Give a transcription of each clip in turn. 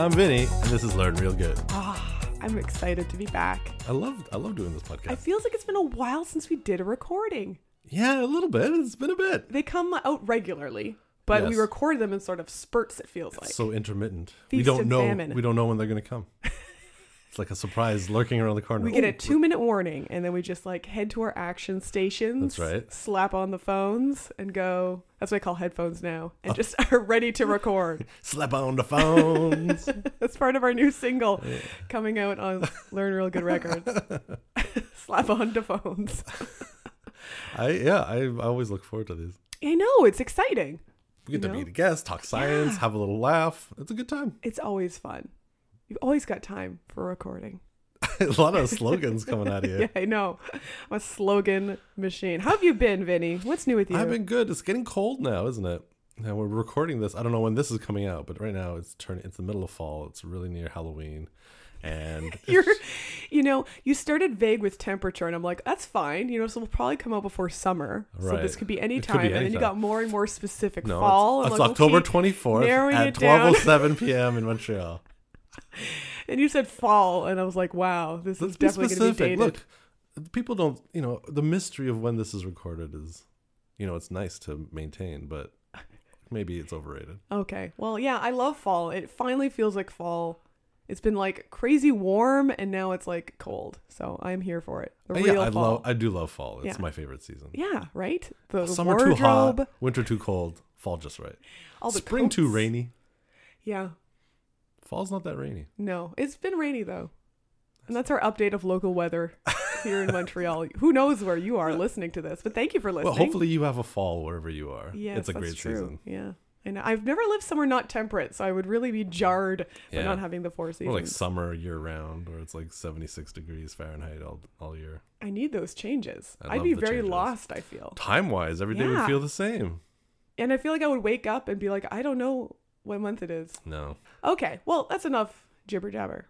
I'm Vinny, and this is Learn Real Good. Ah, I'm excited to be back. I love I love doing this podcast. It feels like it's been a while since we did a recording. yeah, a little bit. It's been a bit. They come out regularly, but we Yes. record them in sort of spurts. It feels like. so intermittent. we Feast don't and know. famine. We don't know when they're gonna come. it's like a surprise lurking around the corner. we get a two minute warning, and then we just like head to our action stations. That's right. Slap on the phones and go. That's what I call headphones now, and oh. just are ready to record. Slap on the phones. That's part of our new single coming out on Learn Real Good Records. Slap on the phones. I yeah. I, I always look forward to these. I know it's exciting. We get You to know? meet a guest, talk science, have a little laugh. It's a good time. It's always fun. You've always got time for recording. a lot of slogans coming out of you. Yeah, I know. I'm a slogan machine. How have you been, Vinny? What's new with you? I've been good. It's getting cold now, isn't it? Now we're recording this. I don't know when this is coming out, but right now it's turning. It's the middle of fall. It's really near Halloween, and You're, you know, you started vague with temperature, and I'm like, that's fine. You know, so we'll probably come out before summer. Right. So this could be any time. And then you got more and more specific no, fall. it's, it's like, October okay. twenty fourth at twelve oh seven p.m. in Montreal. And you said fall, and I was like, wow, this Let's is definitely going to be dated. Look, people don't. You know, the mystery of when this is recorded is, you know, it's nice to maintain, but maybe it's overrated. Okay. Well, yeah, I love fall. It finally feels like fall. It's been like crazy warm, and now it's like cold. So I'm here for it. The real yeah, I fall. love. I do love fall. It's Yeah. my favorite season. Yeah, right. The Summer wardrobe, too hot, winter too cold, fall just right. all the Spring too coats. rainy. Yeah, Fall's not that rainy. no, it's been rainy though, and that's our update of local weather here in Montreal. Who knows where you are listening to this? But thank you for listening. Well, hopefully you have a fall wherever you are. yes, it's a great true. season. Yeah, and I've never lived somewhere not temperate, so I would really be jarred by Yeah. not having the four Or seasons. like summer year round, where it's like seventy six degrees Fahrenheit all all year. I need those changes. I I'd be very changes. lost. I feel, Time wise, every day Yeah. would feel the same. and I feel like I would wake up and be like, I don't know what month it is. No, Okay, well that's enough jibber jabber.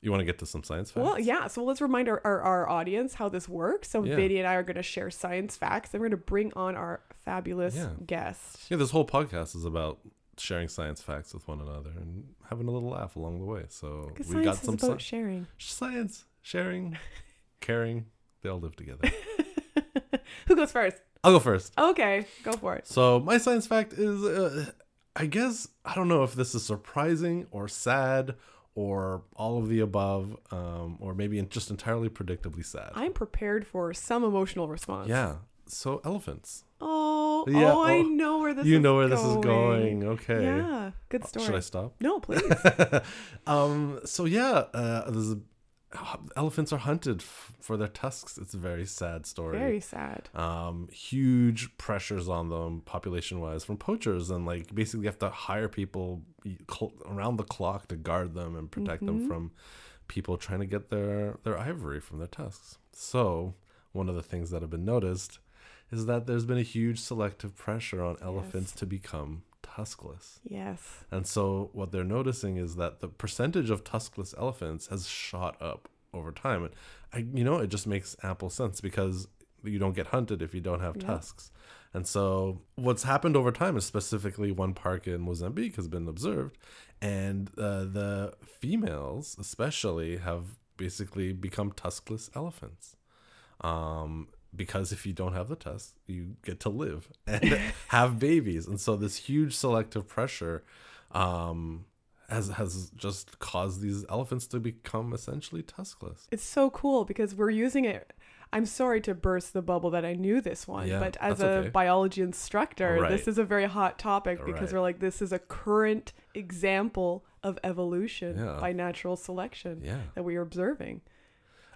you want to get to some science facts? Well, yeah. So let's remind our, our, our audience how this works. So Yeah. Vinny and I are going to share science facts. and we're going to bring on our fabulous Yeah. guest. Yeah, this whole podcast is about sharing science facts with one another and having a little laugh along the way. So we got some about sci- sharing. science, sharing, caring. They all live together. Who goes first? I'll go first. Okay, go for it. So my science fact is, uh, I guess I don't know if this is surprising or sad or all of the above, um, or maybe just entirely predictably sad. I'm prepared for some emotional response. yeah. So elephants. Oh, Yeah, oh, I oh, know where this you know where this is going. Okay. Yeah, good story. Should I stop? No, please. um. So yeah, uh, there's a, elephants are hunted f- for their tusks. It's a very sad story. Very sad. um, huge pressures on them population wise from poachers and like basically you have to hire people around the clock to guard them and protect them from people trying to get their their ivory from their tusks so one of the things that have been noticed is that there's been a huge selective pressure on elephants to become tuskless Yes. and so what they're noticing is that the percentage of tuskless elephants has shot up over time. And I you know, it just makes ample sense because you don't get hunted if you don't have Yep. tusks. And so what's happened over time is specifically one park in Mozambique has been observed and uh, the females especially have basically become tuskless elephants. Um because if you don't have the tusks, you get to live and have babies. And so this huge selective pressure um, has has just caused these elephants to become essentially tuskless. It's so cool because we're using it. I'm sorry to burst the bubble that I knew this one, Yeah, but as a okay. biology instructor, Right. this is a very hot topic because Right. we're like, this is a current example of evolution Yeah. by natural selection Yeah. that we are observing.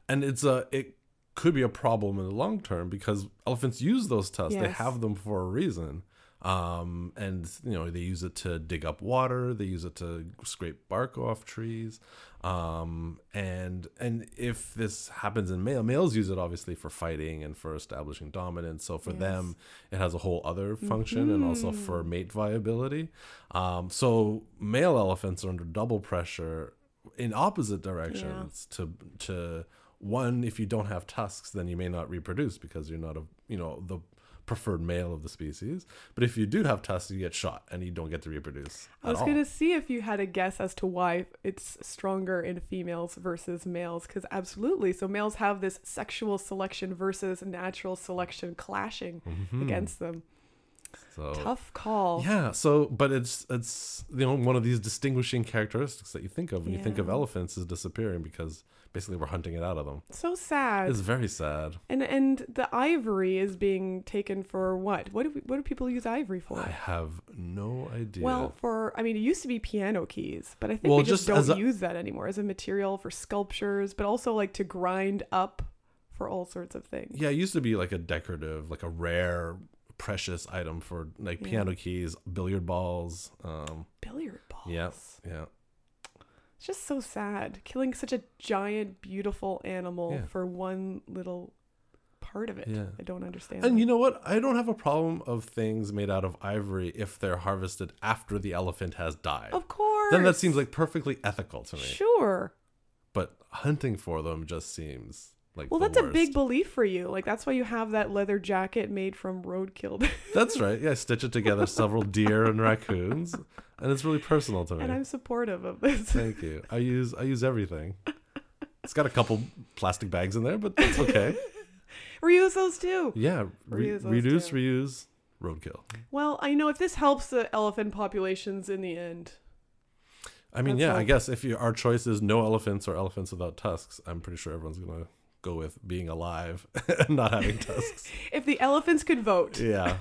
And it's a it could be a problem in the long term because elephants use those tusks. They have them for a reason. Um, and you know, they use it to dig up water, they use it to scrape bark off trees. Um, and and if this happens in male, males use it obviously for fighting and for establishing dominance. So for Yes. them, it has a whole other function and also for mate viability. Um, so male elephants are under double pressure in opposite directions to to one if you don't have tusks then you may not reproduce because you're not a you know the preferred male of the species. But if you do have tusks, you get shot and you don't get to reproduce. I was gonna see if you had a guess as to why it's stronger in females versus males, because absolutely. So males have this sexual selection versus natural selection clashing Mhm. against them. So Tough call. Yeah, so but it's it's you know one of these distinguishing characteristics that you think of when you think of elephants is disappearing because basically we're hunting it out of them. So sad. It's very sad. and and the ivory is being taken for what? What do we, what do people use ivory for? I have no idea. Well, for I mean, it used to be piano keys, but I think Well, we just, just don't a- use that anymore as a material for sculptures, but also like to grind up for all sorts of things. yeah, it used to be like a decorative, like a rare, precious item for like Yeah. piano keys, billiard balls. Um, Billiard balls. yeah, yeah. It's just so sad killing such a giant, beautiful animal Yeah. for one little part of it. Yeah. I don't understand. And that. you know what? I don't have a problem of things made out of ivory if they're harvested after the elephant has died. of course. Then that seems like perfectly ethical to me. Sure. But hunting for them just seems like Well, that's a big belief for you. Like that's why you have that leather jacket made from roadkill. That's right. Yeah, I stitch it together several deer and raccoons, and it's really personal to me. and I'm supportive of this. Thank you. I use I use everything. It's got a couple plastic bags in there, but that's okay. Reuse those too. Yeah, re- Reuse reduce, too. reuse, roadkill. Well, I know if this helps the elephant populations in the end. I mean, yeah, I guess if you, our choice is no elephants or elephants without tusks, I'm pretty sure everyone's gonna go with being alive and not having tusks. If the elephants could vote. Yeah,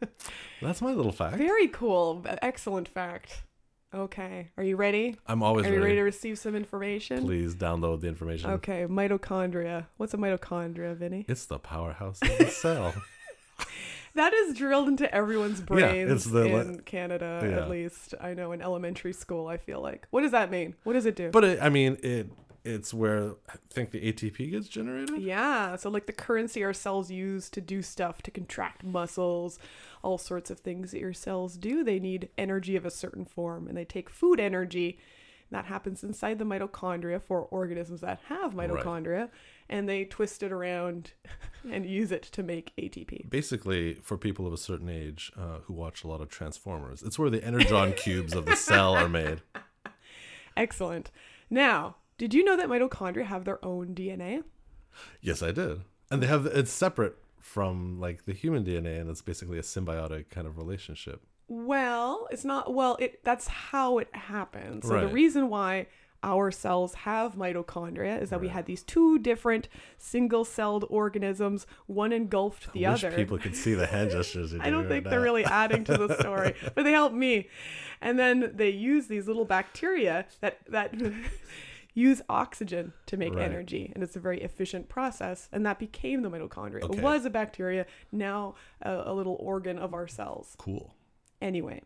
that's my little fact. Very cool. Excellent fact. Okay. Are you ready? I'm always Are you ready ready. to receive some information? Please download the information. Okay. Mitochondria. What's a mitochondria, Vinny? It's the powerhouse of the cell. That is drilled into everyone's brains it's the le- in Canada, Yeah. at least. I know in elementary school, I feel like. What does that mean? What does it do? But it, I mean, it it's where I think the ATP gets generated. Yeah, so like the currency our cells use to do stuff, to contract muscles, all sorts of things that your cells do, they need energy of a certain form and they take food energy. That happens inside the mitochondria for organisms that have mitochondria and they twist it around and use it to make ATP. Basically, for people of a certain age uh, who watch a lot of Transformers, it's where the energon cubes of the cell are made. Excellent. Now, did you know that mitochondria have their own DNA? Yes, I did, and they have it's separate from like the human DNA, and it's basically a symbiotic kind of relationship. Well, it's not well, it that's how it happens. So the reason why our cells have mitochondria is that we had these two different single-celled organisms, one engulfed the I other. people could see the hand gestures. You're I don't think right they're now. really adding to the story, but they help me. And then they use these little bacteria that that use oxygen to make Right. energy, and it's a very efficient process. And that became the mitochondria. Okay. It was a bacteria, now a, a little organ of our cells. cool. Anyway,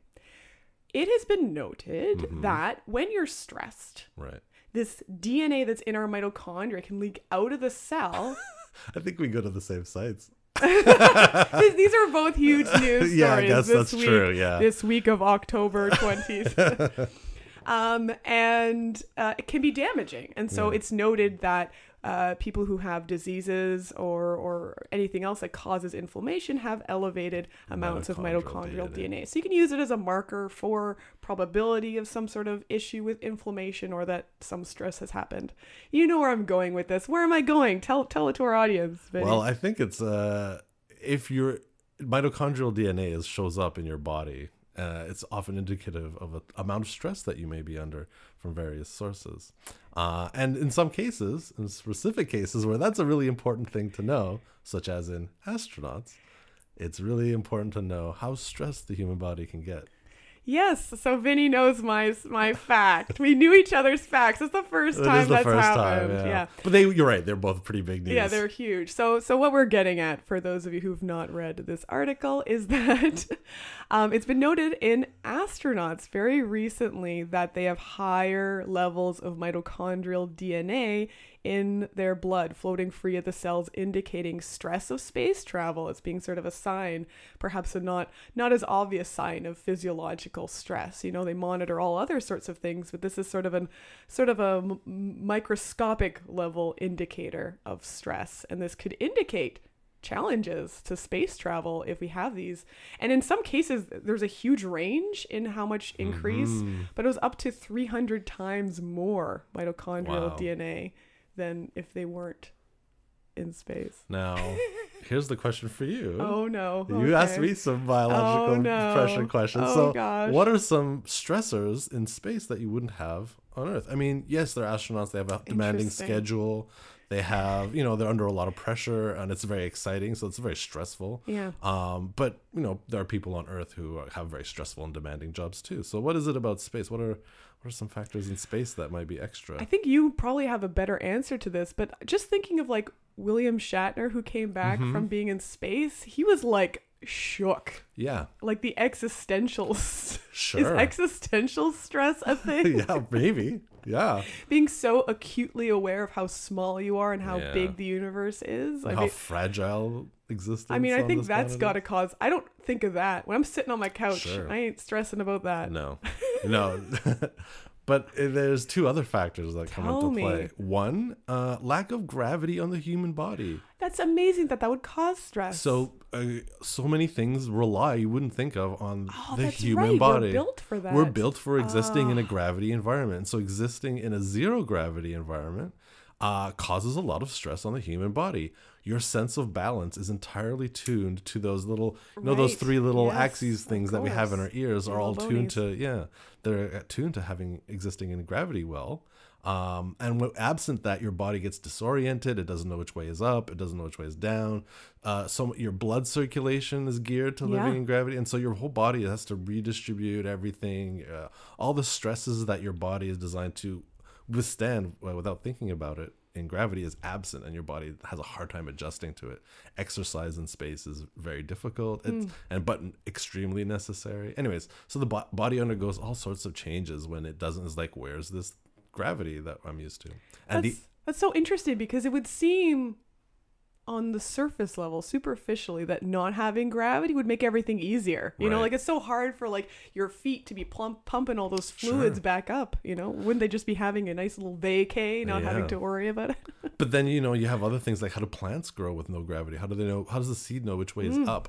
it has been noted Mhm. that when you're stressed, Right. this DNA that's in our mitochondria can leak out of the cell. I think we go to the same sites. These- are both huge news stories Yeah, I guess this that's week. true. Yeah. This week of October 20th. Um, and uh, it can be damaging. And so Yeah. it's noted that uh, people who have diseases or, or anything else that causes inflammation have elevated amounts of Mitochondrial mitochondrial DNA. DNA. So you can use it as a marker for probability of some sort of issue with inflammation or that some stress has happened. You know where I'm going with this. Where am I going? Tell tell it to our audience. Vinny. Well, I think it's uh, if your mitochondrial DNA is, shows up in your body, uh, it's often indicative of an amount of stress that you may be under from various sources. Uh, and in some cases, in specific cases where that's a really important thing to know, such as in astronauts, it's really important to know how stressed the human body can get. Yes, so Vinny knows my my fact. We knew each other's facts. It's the first It time is the that's first happened. time, yeah. yeah. But they, you're right, they're both pretty big news. Yeah, they're huge. So, so what we're getting at for those of you who've not read this article is that um, it's been noted in astronauts very recently that they have higher levels of mitochondrial DNA in their blood floating free of the cells indicating stress of space travel as being sort of a sign perhaps a not not as obvious sign of physiological stress you know they monitor all other sorts of things but this is sort of an sort of a m- microscopic level indicator of stress and this could indicate challenges to space travel if we have these. And in some cases, there's a huge range in how much increase, Mhm. but it was up to 300 times more mitochondrial Wow. DNA than if they weren't in space. Now, here's the question for you. Oh no. You asked me some biological Oh, no. pressure questions. Oh, so, gosh. what are some stressors in space that you wouldn't have on Earth? I mean, yes, they're astronauts. They have a demanding schedule. They have, you know, they're under a lot of pressure, and it's very exciting. So it's very stressful. Yeah. Um, but you know, there are people on Earth who have very stressful and demanding jobs too. So, what is it about space? What are what are some factors in space that might be extra? I think you probably have a better answer to this, but just thinking of like William Shatner who came back Mm-hmm. from being in space, he was like shook. yeah, Like the existential Sure. is existential stress a thing? yeah, maybe, yeah. Being so acutely aware of how small you are and how Yeah. big the universe is. I how mean, fragile existence. I mean, I think that's got to cause. I don't think of that when I'm sitting on my couch. Sure. I ain't stressing about that. No, no. but uh, there's two other factors that come Tell into me. play. One, uh, lack of gravity on the human body. That's amazing that that would cause stress. So, uh, so many things rely you wouldn't think of on oh, the that's human right. body. We're built for that. We're built for existing in a Ah. gravity environment. So existing in a zero gravity environment uh, causes a lot of stress on the human body. Your sense of balance is entirely tuned to those little, you know, those three little Yes, axes things that we have in our ears are all tuned to, yeah, they're attuned to having existing in gravity well. Um, and when, absent that, your body gets disoriented. It doesn't know which way is up. It doesn't know which way is down. Uh, so your blood circulation is geared to living Yeah. in gravity, and so your whole body has to redistribute everything. Uh, all the stresses that your body is designed to withstand uh, without thinking about it in gravity is absent, and your body has a hard time adjusting to it. Exercise in space is very difficult, it's, Hmm. and but extremely necessary. Anyways, so the bo- body undergoes all sorts of changes when it doesn't. Is like, where's this gravity that I'm used to? And that's, that's so interesting because it would seem on the surface level superficially that not having gravity would make everything easier you know like it's so hard for like your feet to be plump pumping all those fluids Sure. back up you know wouldn't they just be having a nice little vacay not having to worry about it but then you know you have other things like how do plants grow with no gravity? How do they know? How does the seed know which way is Mm. up?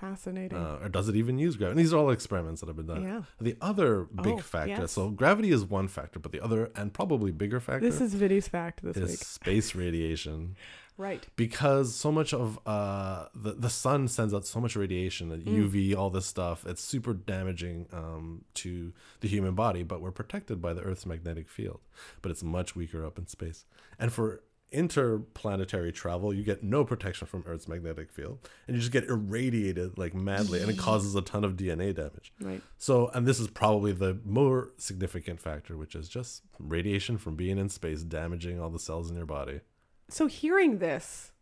fascinating uh, or does it even use gravity? And these are all experiments that have been done. Yeah. The other big Oh, factor, yes. so gravity is one factor, but the other and probably bigger factor this is Vinny's fact this is week space radiation. right Because so much of uh, the the sun sends out so much radiation, the Mm. UV, all this stuff. It's super damaging um, to the human body, but we're protected by the Earth's magnetic field. But it's much weaker up in space. And for interplanetary travel, you get no protection from Earth's magnetic field, and you just get irradiated like madly, and it causes a ton of DNA damage. right So, and this is probably the more significant factor, which is just radiation from being in space damaging all the cells in your body. So hearing this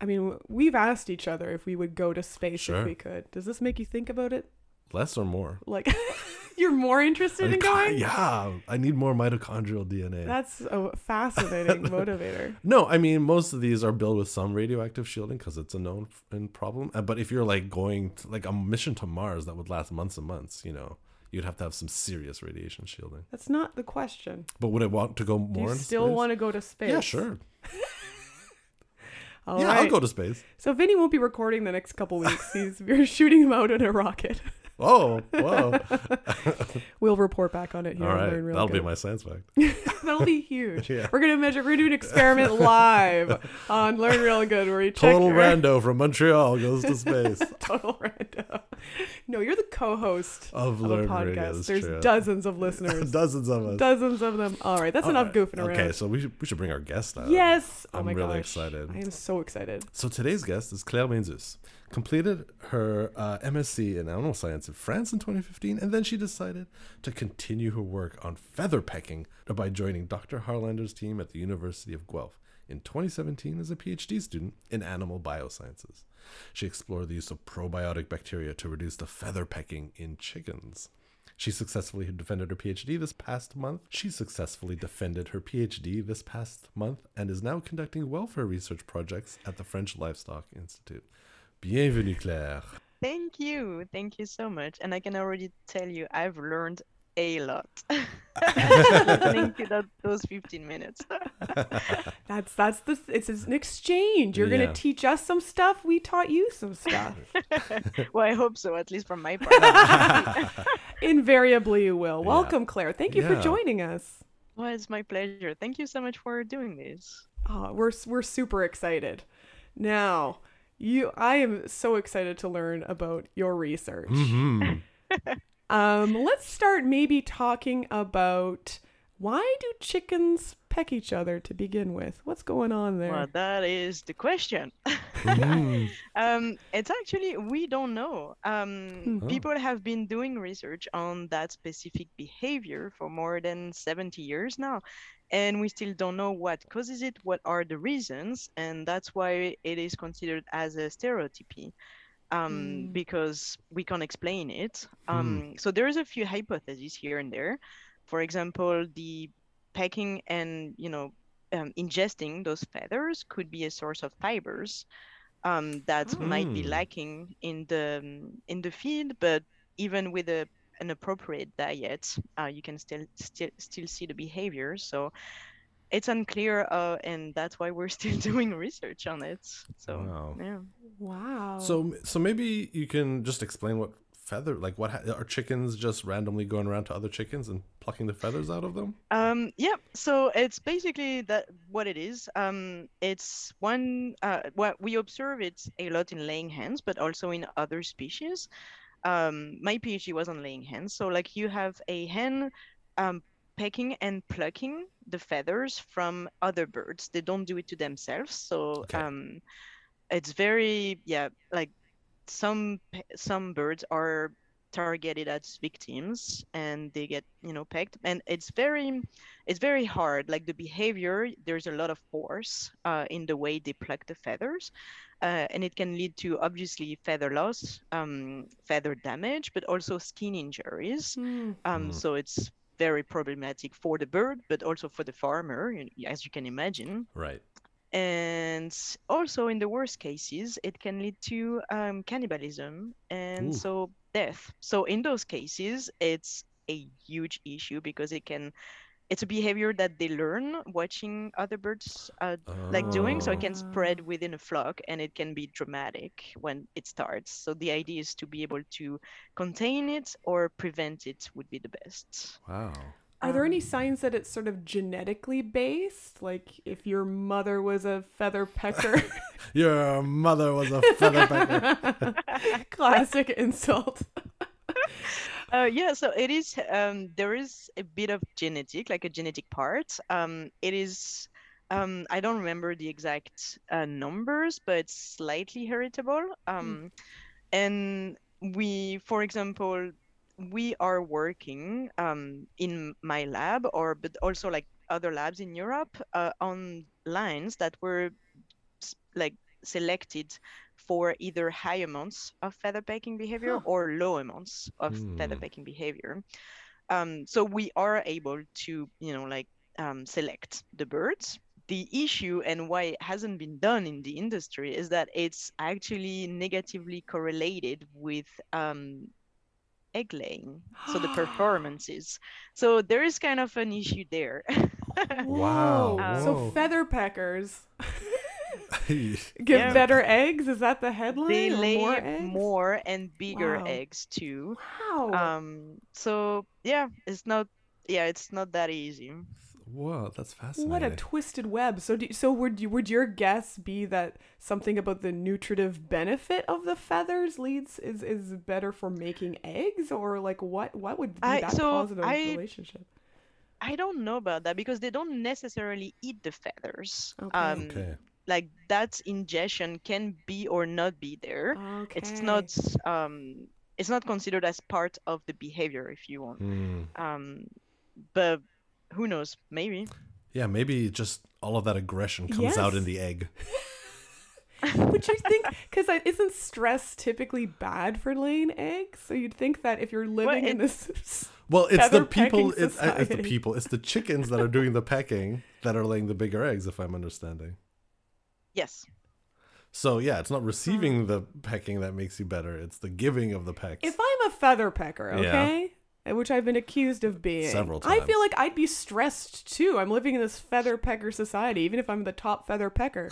I mean, we've asked each other if we would go to space Sure. if we could. Does this make you think about it? Less or more? Like, you're more interested in going? Yeah, I need more mitochondrial DNA. That's a fascinating motivator. no, I mean most of these are built with some radioactive shielding because it's a known problem. Uh, But if you're like going to, like a mission to Mars that would last months and months, you know, you'd have to have some serious radiation shielding. That's not the question. But would I want to go Do more? you into still space? want to go to space? Yeah, sure. All yeah, right. I'll go to space. So Vinny won't be recording the next couple weeks. He's we're shooting him out in a rocket. Oh, whoa! We'll report back on it here. All on Learn Real that'll be my science fact. That'll be huge. Yeah. We're gonna measure. We're doing an experiment live on Learn Real Good, where check Total your- rando from Montreal goes to space. total rando. No, you're the co-host Of of, a podcast. There's true. dozens of listeners, Dozens of us. dozens of them. All right, that's enough goofing around. Okay, so we should, we should bring our guest out. Yes. Oh my god. I'm my really gosh. excited. I am so excited. So today's guest is Claire Mindus. Completed her uh, MSc in animal science in France in 2015, and then she decided to continue her work on feather pecking by joining Dr. Harlander's team at the University of Guelph in 2017 as a PhD student in animal biosciences. She explored the use of probiotic bacteria to reduce the feather pecking in chickens. She successfully defended her PhD this past month. She successfully defended her PhD this past month and is now conducting welfare research projects at the French Livestock Institute. Bienvenue, Claire. Thank you. Thank you so much. And I can already tell you, I've learned a lot. Listening to that, those 15 minutes. That's that's the it's an exchange. You're Yeah. gonna teach us some stuff. We taught you some stuff. well, I hope so, at least from my part. Invariably, you will. Yeah. Welcome, Claire. Thank you for joining us. well, it's my pleasure. Thank you so much for doing this. Oh, we're we're super excited. Now, you, I am so excited to learn about your research. Mhm. Um, let's start maybe talking about why do chickens peck each other to begin with? What's going on there? Well, that is the question. Mhm. Um, it's actually we don't know. Um, Hmm. Oh. People have been doing research on that specific behavior for more than 70 years now, and we still don't know what causes it, what are the reasons, and that's why it is considered as a stereotypy. Um, Hmm. because we can't explain it. Um, so there's a few hypotheses here and there. For example, the pecking and you know um, ingesting those feathers could be a source of fibers um, that might be Hmm. lacking in the in the feed, but even with a an appropriate diet, uh, you can still still still see the behavior. So it's unclear, uh, and that's why we're still doing research on it. So Wow. yeah. wow. So so maybe you can just explain what feather like what ha- are chickens just randomly going around to other chickens and plucking the feathers out of them? Um, yeah, so it's basically that what it is. Um, it's one. Uh, what we observe it a lot in laying hens, but also in other species. Um, my PhD was on laying hens, so like you have a hen, um, pecking and plucking the feathers from other birds. They don't do it to themselves, so Okay. um, it's very yeah like some some birds are targeted as victims and they get you know pecked and it's very it's very hard like the behavior there's a lot of force uh, in the way they pluck the feathers uh, and it can lead to obviously feather loss um, feather damage but also skin injuries Hmm. um, Mm. so it's very problematic for the bird but also for the farmer as you can imagine Right. and also in the worst cases it can lead to um, cannibalism and Ooh. so death so in those cases it's a huge issue because it can it's a behavior that they learn watching other birds uh, like doing so it can Oh. spread within a flock and it can be dramatic when it starts so the idea is to be able to contain it or prevent it would be the best Wow. Are there any um, signs that it's sort of genetically based? Like if your mother was a feather pecker? Your mother was a feather pecker. Classic insult. Uh, yeah, so it is. Um, there is a bit of genetic, like a genetic part. Um, it is. Um, I don't remember the exact uh, numbers, but it's slightly heritable. Um, and we, for example, we are working um, in my lab, or but also like other labs in Europe, uh, on lines that were like selected for either high amounts of feather pecking behavior Huh. or low amounts of feather Hmm. pecking behavior. Um, so we are able to, you know, like um, select the birds. The issue and why it hasn't been done in the industry is that it's actually negatively correlated with um, egg laying, so the performances. So there is kind of an issue there. Wow, Whoa. So feather peckers give Yeah. better eggs? Is that the headline? they lay more more, and bigger Wow. eggs too. Wow. Um, so yeah, it's not yeah, it's not that easy. Whoa, that's fascinating. what a twisted web. So, do, so would you, would your guess be that something about the nutritive benefit of the feathers leads is is better for making eggs, or like what what would be I- that so positive I- relationship? I don't know about that because they don't necessarily eat the feathers. Okay. Um, okay. like that ingestion can be or not be there. Okay. It's not um it's not considered as part of the behavior if you want. Hmm. Um but who knows? Maybe. Yeah, maybe just all of that aggression comes out in the egg. Would you think? Because isn't stress typically bad for laying eggs? So you'd think that if you're living in it- this, Well, it's the people. It's, it's the people. It's the chickens that are doing the pecking that are laying the bigger eggs, if I'm understanding. Yes. So yeah, it's not receiving the pecking that makes you better. It's the giving of the pecks. if I'm a feather pecker, okay, uh, which I've been accused of being. Several I feel like I'd be stressed too. I'm living in this feather pecker society, even if I'm the top feather pecker.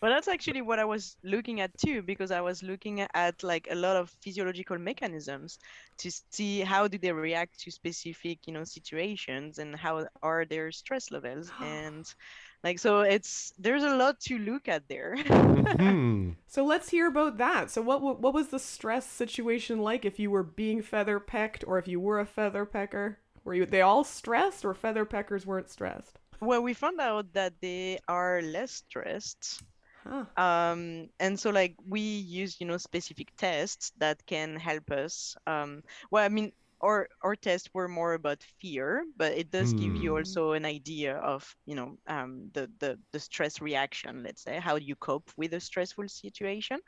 Well, that's actually what I was looking at too, because I was looking at like a lot of physiological mechanisms to see how do they react to specific, you know, situations and how are their stress levels and like so it's there's a lot to look at there. Mhm. So let's hear about that. So what wa- what was the stress situation like if you were being feather pecked or if you were a feather pecker? Were you they all stressed or feather peckers weren't stressed? well, we found out that they are less stressed Huh. um and so like we use you know specific tests that can help us um well i mean our our tests were more about fear but it does give you Hmm. also an idea of you know um the the, the stress reaction let's say how you cope with a stressful situation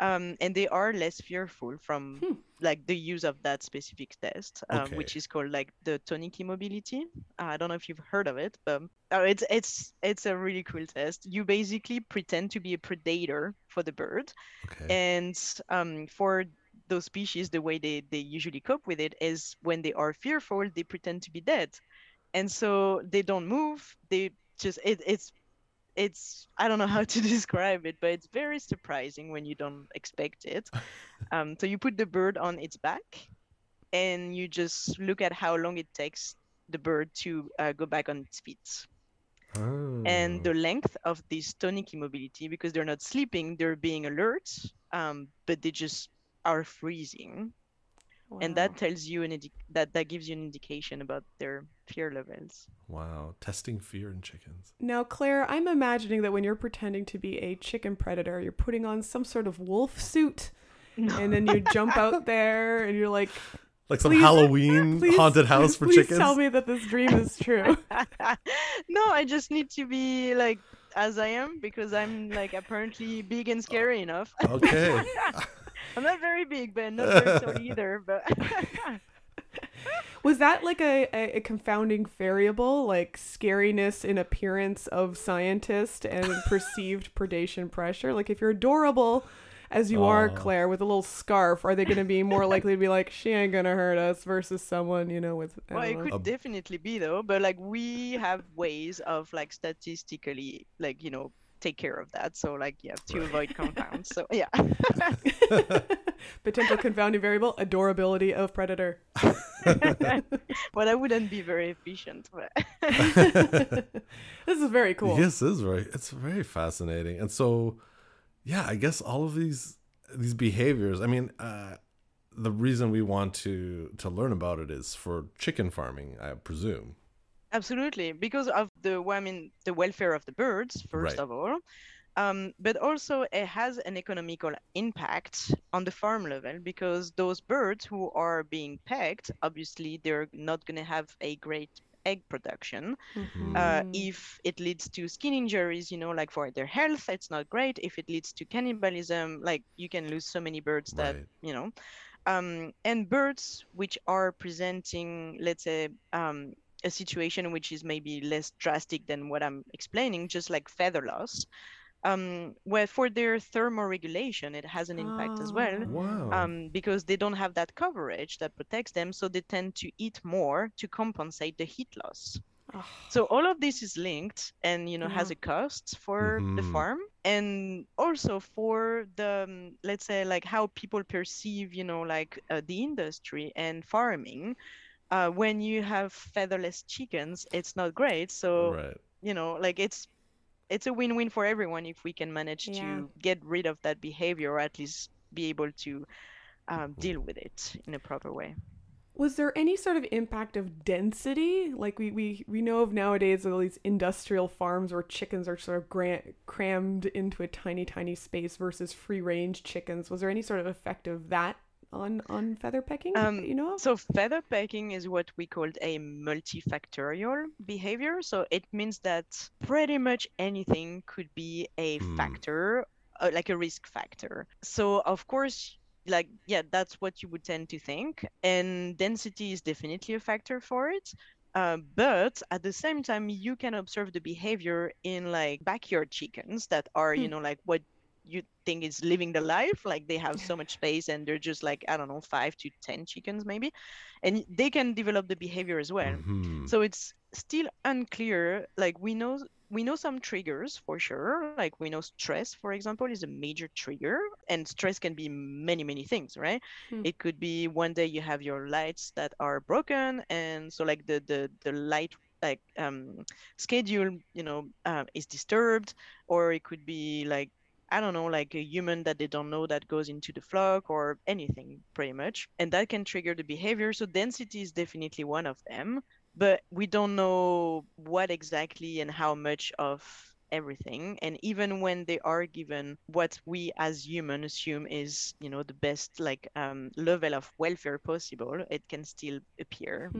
um and they are less fearful from Hmm. like the use of that specific test um, Okay. which is called like the tonic immobility uh, i don't know if you've heard of it but uh, it's it's it's a really cool test you basically pretend to be a predator for the bird Okay. and um, for those species the way they, they usually cope with it is when they are fearful they pretend to be dead. And so they don't move they just it, it's it's i don't know how to describe it but it's very surprising when you don't expect it. Um, so you put the bird on its back and you just look at how long it takes the bird to uh, go back on its feet. And Oh. the length of this tonic immobility because they're not sleeping they're being alert um, but they just are freezing and that tells you an indi- that that gives you an indication about their fear levels Wow. Testing fear in chickens. Now, Claire, I'm imagining that when you're pretending to be a chicken predator, you're putting on some sort of wolf suit, and then you jump out there, and you're like, Like some Please- Halloween "Please, haunted house for please chickens. tell me that this dream is true." no i just need to be like as i am because i'm like apparently big and scary enough Okay. i'm not very big but not very tall either but Was that like a, a, a confounding variable, like scariness in appearance of scientist and perceived predation pressure? Like, if you're adorable as you are, Oh. Claire, with a little scarf, are they going to be more likely to be like, she ain't going to hurt us versus someone, you know, with. I well it don't could. A- definitely be though but like we have ways of like statistically like you know take care of that so like yeah to Right. avoid confounds so yeah Potential confounding variable, adorability of predator. well that wouldn't be very efficient but this is very cool. Yes, it is very. It's very fascinating, and so, yeah, I guess all of these these behaviors. I mean, uh, the reason we want to to learn about it is for chicken farming, I presume. Absolutely, because of the well, I mean the welfare of the birds first Right. of all, um, but also it has an economical impact on the farm level because those birds who are being pegged, obviously they're not going to have a great egg production. Mhm. Uh, if it leads to skin injuries, you know, like for their health, it's not great. If it leads to cannibalism, like you can lose so many birds that Right. you know um, and birds which are presenting let's say um, a situation which is maybe less drastic than what i'm explaining just like feather loss um, where for their thermoregulation it has an impact as well Oh. Wow. um, because they don't have that coverage that protects them so they tend to eat more to compensate the heat loss Oh, so all of this is linked and you know has a cost for the Mhm. farm and also for the um, let's say like how people perceive you know like uh, the industry and farming uh, when you have featherless chickens it's not great so right. you know like it's it's a win-win for everyone if we can manage Yeah. to get rid of that behavior or at least be able to um, deal with it in a proper way Was there any sort of impact of density? Like we, we, we know of nowadays all these industrial farms where chickens are sort of gra- crammed into a tiny, tiny space versus free range chickens. Was there any sort of effect of that on, on feather pecking Um, you know? So feather pecking is what we called a multifactorial behavior. So it means that pretty much anything could be a Hmm. factor, uh, like a risk factor. So of course, like yeah, that's what you would tend to think, and density is definitely a factor for it. Uh, but at the same time, you can observe the behavior in like backyard chickens that are, you Hmm. know, like what you think is living the life like they have so much space and they're just like i don't know five to ten chickens maybe and they can develop the behavior as well Mhm. so it's still unclear like we know we know some triggers for sure like we know stress for example is a major trigger and stress can be many many things right Hmm. it could be one day you have your lights that are broken and so like the the, the light like um schedule you know uh, is disturbed or it could be like I don't know, like a human that they don't know that goes into the flock or anything pretty much. And that can trigger the behavior. So density is definitely one of them, but we don't know what exactly and how much of everything. And even when they are given what we as humans assume is, you know, the best like um, level of welfare possible, it can still appear.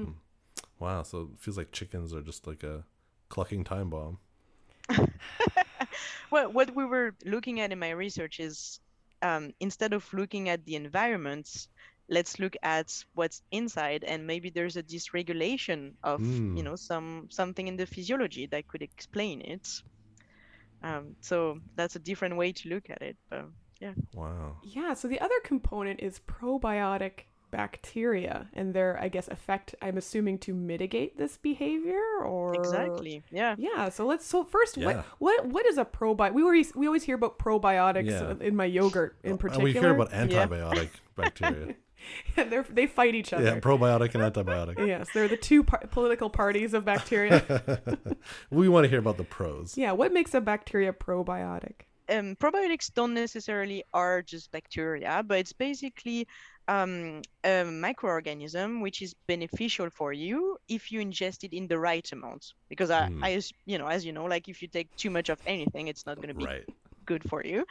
Wow, so it feels like chickens are just like a clucking time bomb. well, what we were looking at in my research is um, instead of looking at the environment, let's look at what's inside, and maybe there's a dysregulation of Mm. you know some something in the physiology that could explain it. Um, so that's a different way to look at it. But yeah, Wow. Yeah, so the other component is probiotic bacteria and their, I guess, effect, I'm assuming, to mitigate this behavior or exactly. Yeah. Yeah, so let's so first Yeah. what what what is a probiotic? We always we always hear about probiotics Yeah. in my yogurt in And particular. we hear about Yeah. antibiotic bacteria. They're, they fight each other. Yeah, probiotic and antibiotic. yes, they're the two par- political parties of bacteria. we want to hear about the pros. yeah, what makes a bacteria probiotic? Um, probiotics don't necessarily are just bacteria, but it's basically um, a microorganism which is beneficial for you if you ingest it in the right amount. Because I, Hmm. I, as- you know, as you know, like if you take too much of anything, it's not going to be Right. good for you.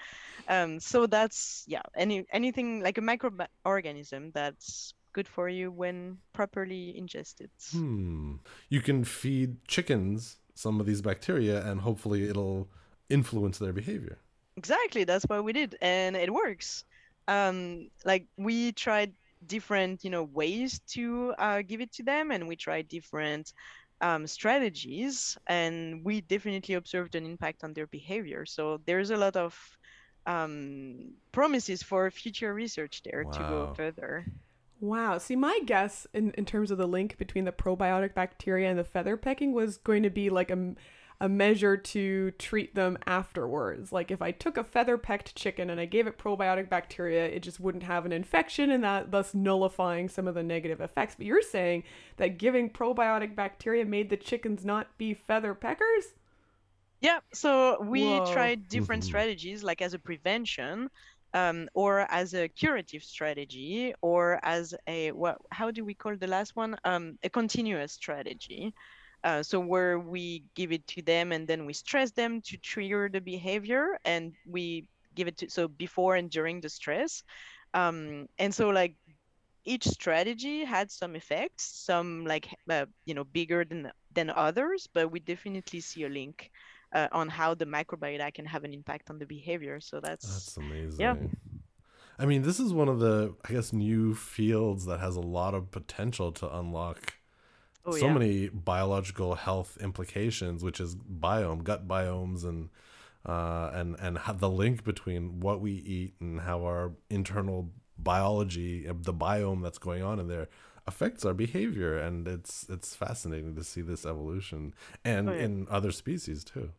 Um, so that's yeah, any anything like a microorganism that's good for you when properly ingested. Hmm. You can feed chickens some of these bacteria and hopefully it'll influence their behavior. Exactly, that's what we did, and it works. Um, like we tried different, you know, ways to uh, give it to them, and we tried different um, strategies, and we definitely observed an impact on their behavior. So there's a lot of um, promises for future research there to go Wow. further. Wow. See, my guess in, in terms of the link between the probiotic bacteria and the feather pecking was going to be like a, a measure to treat them afterwards. Like if I took a feather pecked chicken and I gave it probiotic bacteria, it just wouldn't have an infection and that thus nullifying some of the negative effects. But you're saying that giving probiotic bacteria made the chickens not be feather peckers? Yeah, so we Whoa. tried different Mhm. strategies, like as a prevention, um, or as a curative strategy, or as a what? How do we call the last one? Um, a continuous strategy. Uh, so where we give it to them and then we stress them to trigger the behavior, and we give it to so before and during the stress, um, and so like each strategy had some effects, some like uh, you know bigger than than others, but we definitely see a link uh, on how the microbiota can have an impact on the behavior. So that's, That's amazing. yeah I mean, this is one of the, I guess, new fields that has a lot of potential to unlock oh so yeah, many biological health implications, which is biome, gut biomes, and uh, and and the link between what we eat and how our internal biology, uh, the biome that's going on in there, affects our behavior. And it's it's fascinating to see this evolution, and Oh, yeah. in other species too.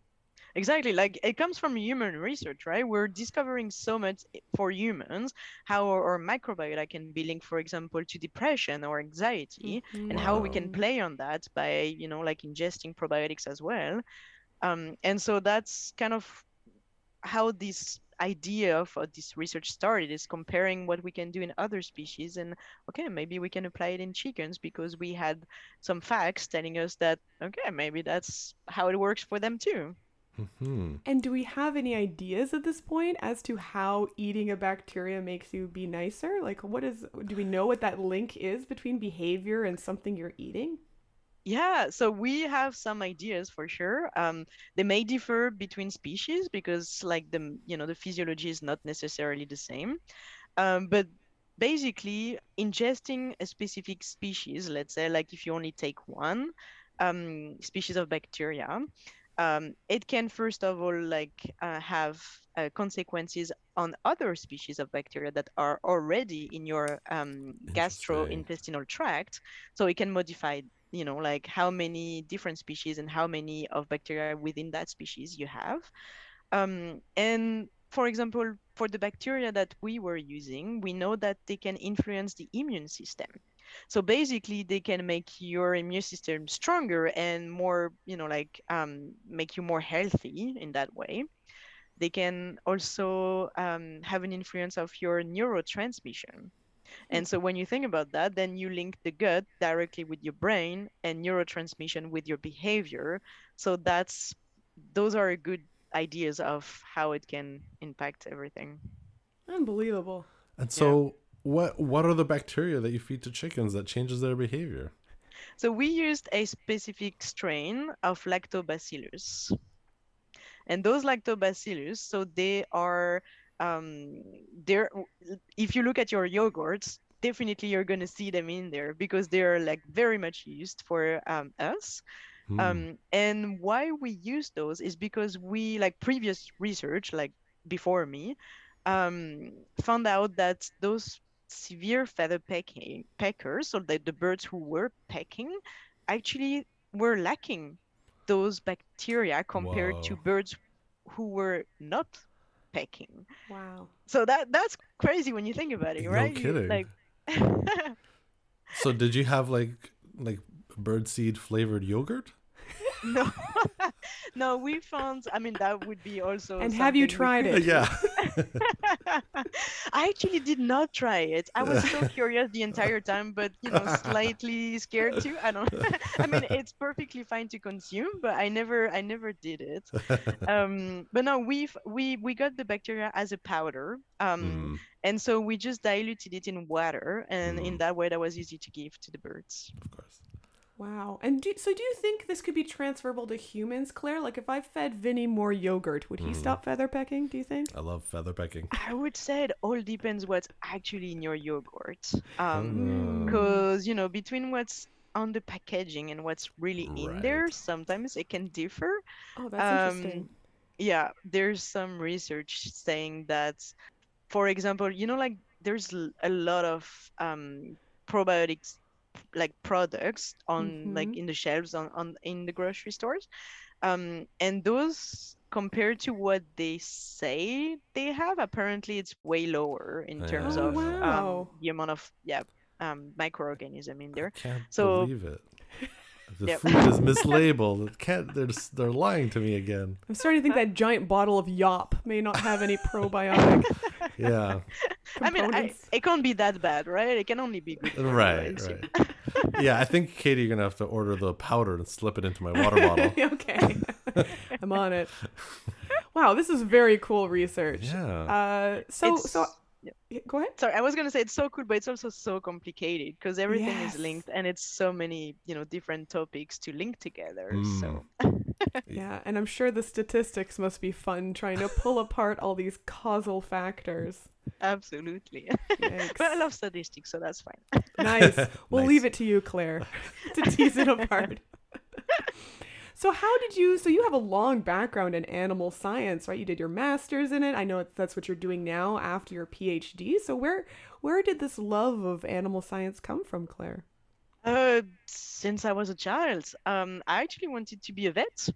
Exactly. Like it comes from human research, right? We're discovering so much for humans how our, our microbiota can be linked, for example, to depression or anxiety. and how we can play on that by you know like ingesting probiotics as well um, and so that's kind of how this idea of uh, this research started is comparing what we can do in other species and okay maybe we can apply it in chickens because we had some facts telling us that okay maybe that's how it works for them too hmm And do we have any ideas at this point as to how eating a bacteria makes you be nicer? Like, what is, do we know what that link is between behavior and something you're eating? Yeah, so we have some ideas for sure. Um, they may differ between species because, like the you know the physiology is not necessarily the same. Um, but basically, ingesting a specific species, let's say, like if you only take one um, species of bacteria, um, it can first of all like uh, have uh, consequences on other species of bacteria that are already in your um, gastrointestinal tract. So it can modify, you know, like how many different species and how many of bacteria within that species you have. Um, and for example, for the bacteria that we were using, we know that they can influence the immune system. So basically, they can make your immune system stronger and more, you know, like um, make you more healthy in that way. They can also um, have an influence of your neurotransmission. And so when you think about that, then you link the gut directly with your brain and neurotransmission with your behavior. So that's those are good ideas of how it can impact everything. Unbelievable. And so, what what are the bacteria that you feed to chickens that changes their behavior? So we used a specific strain of lactobacillus. And those lactobacillus, so they are um they're if you look at your yogurts, definitely you're gonna see them in there because they're like very much used for um, us. Hmm. Um, and why we use those is because we like previous research, like before me, um, found out that those severe feather pecking peckers, so the, the birds who were pecking, actually were lacking those bacteria compared to birds who were not pecking. Wow. So that that's crazy when you think about it, right? You- kidding. Like So, did you have like like birdseed flavored yogurt? No, no, we found. I mean, that would be also. And have you tried it? yeah. I actually did not try it. I was so curious the entire time, but you know, slightly scared too. I don't. I mean, it's perfectly fine to consume, but I never, I never did it. Um, but no, we've we we got the bacteria as a powder, um, Mm, and so we just diluted it in water, and in Mm. that way, that was easy to give to the birds. of course. Wow. And do, so do you think this could be transferable to humans, Claire? Like if I fed Vinny more yogurt, would he Mhm. stop feather pecking, do you think? I love feather pecking. I would say it all depends what's actually in your yogurt. Um, Mm. because you know between what's on the packaging and what's really in there sometimes it can differ Oh, that's Um, interesting. yeah there's some research saying that for example you know like there's a lot of um probiotics like products on like Mhm. in the shelves on, on in the grocery stores um and those compared to what they say they have apparently it's way lower in terms Oh, of wow. um, the amount of yeah um microorganism in there I can't So- believe it. The Yep. food is mislabeled. It can't. They're just- they're lying to me again. I'm starting to think that giant bottle of Yop may not have any probiotic Yeah. I mean, I, it can't be that bad, right? It can only be good. for you, I Right. Right. Yeah. I think Katie, you're gonna have to order the powder and slip it into my water bottle. okay. I'm on it. Wow, this is very cool research. Yeah. Uh, so so It's- yeah. Yeah, go ahead. Sorry, I was gonna say it's so cool, but it's also so complicated because everything Yes. is linked, and it's so many, you know, different topics to link together. Mm. So Yeah, and I'm sure the statistics must be fun trying to pull apart all these causal factors. absolutely. But I love statistics, so that's fine. Nice. We'll Nice. leave it to you, Claire, to tease it apart. So, how did you? So, you have a long background in animal science, right? You did your master's in it. I know that's what you're doing now after your PhD. So, where where did this love of animal science come from, Claire? Uh, since I was a child, um, I actually wanted to be a vet.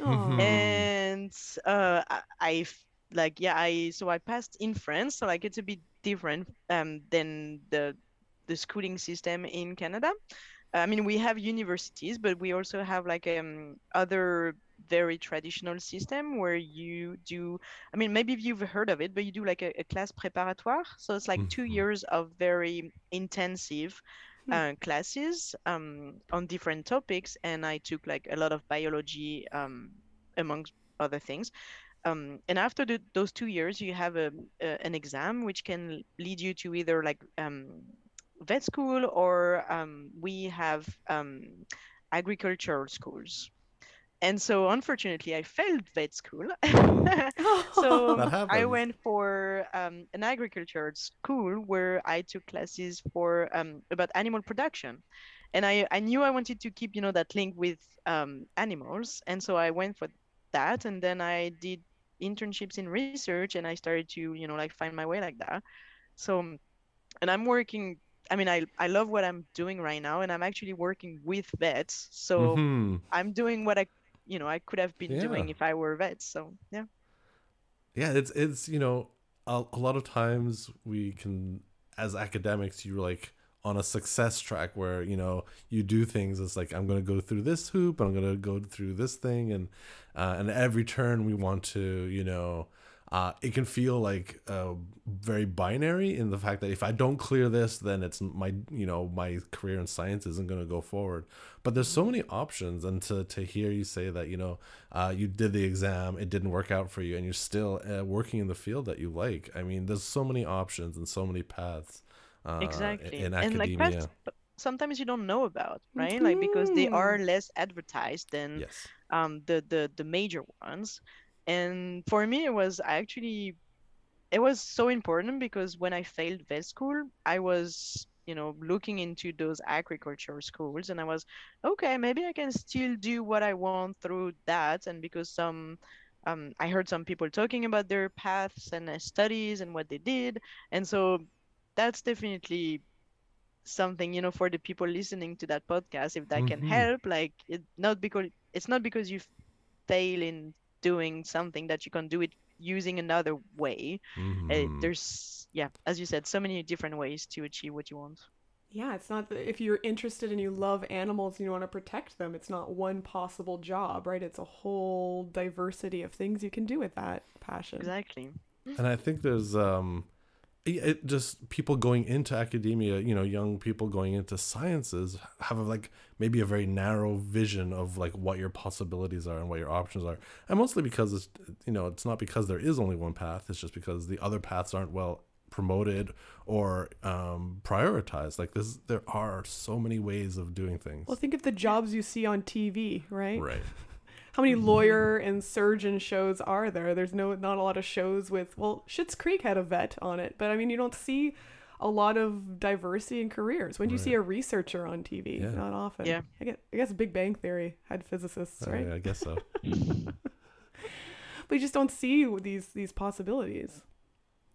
Aw. Mhm. and uh I, I like yeah i so i passed in france so like it's a bit different um than the the schooling system in canada i mean we have universities but we also have like um other very traditional system where you do i mean maybe you've heard of it but you do like a, a class préparatoire. So it's like two Mhm. years of very intensive uh, classes um, on different topics and i took like a lot of biology um, amongst other things. Um, and after the, those two years you have a, a, an exam which can lead you to either like um, vet school or um, we have um, agricultural schools. And so unfortunately i failed vet school. So I went for um, an agriculture school where I took classes for um, about animal production, and I, I knew I wanted to keep you know that link with um, animals, and so I went for that. And then i did internships in research and i started to you know like find my way like that. So and i'm working i mean i i love what i'm doing right now and i'm actually working with vets so Mhm. i'm doing what i you know i could have been doing if i were a vet so yeah yeah it's it's you know a, a lot of times we can as academics you're like on a success track where you know you do things it's like i'm going to go through this hoop i'm going to go through this thing and uh, and every turn we want to you know uh, it can feel like uh, very binary in the fact that if I don't clear this, then it's my you know my career in science isn't going to go forward. But there's so many options, and to, to hear you say that you know uh, you did the exam, it didn't work out for you, and you're still uh, working in the field that you like. I mean, there's so many options and so many paths. Uh, exactly in and like academia. that's p- sometimes you don't know about right like because they are Mhm. less advertised than yes. um the the the major ones and for me it was actually it was so important because when i failed vet school i was you know looking into those agriculture schools and i was okay maybe i can still do what i want through that and because some um, i heard some people talking about their paths and uh, studies and what they did and so that's definitely something you know for the people listening to that podcast if that can Mhm. help like it not because it's not because you fail in doing something that you can do it using another way Uh, Mhm. there's yeah as you said so many different ways to achieve what you want Yeah, it's not that if you're interested and you love animals and you want to protect them, it's not one possible job, right? It's a whole diversity of things you can do with that passion. exactly and I think there's um it just people going into academia, you know, young people going into sciences have like maybe a very narrow vision of like what your possibilities are and what your options are. And mostly because it's you know, it's not because there is only one path, it's just because the other paths aren't well promoted or um prioritized. Like this there are so many ways of doing things. Well, think of the jobs you see on TV, right? right. How many lawyer and surgeon shows are there? There's no not a lot of shows with well, Schitt's Creek had a vet on it, but I mean you don't see a lot of diversity in careers. When do you see a researcher on TV? Yeah. Not often. Yeah. I guess, I guess Big Bang Theory had physicists, Uh, right? yeah, I guess so. But you just don't see these these possibilities.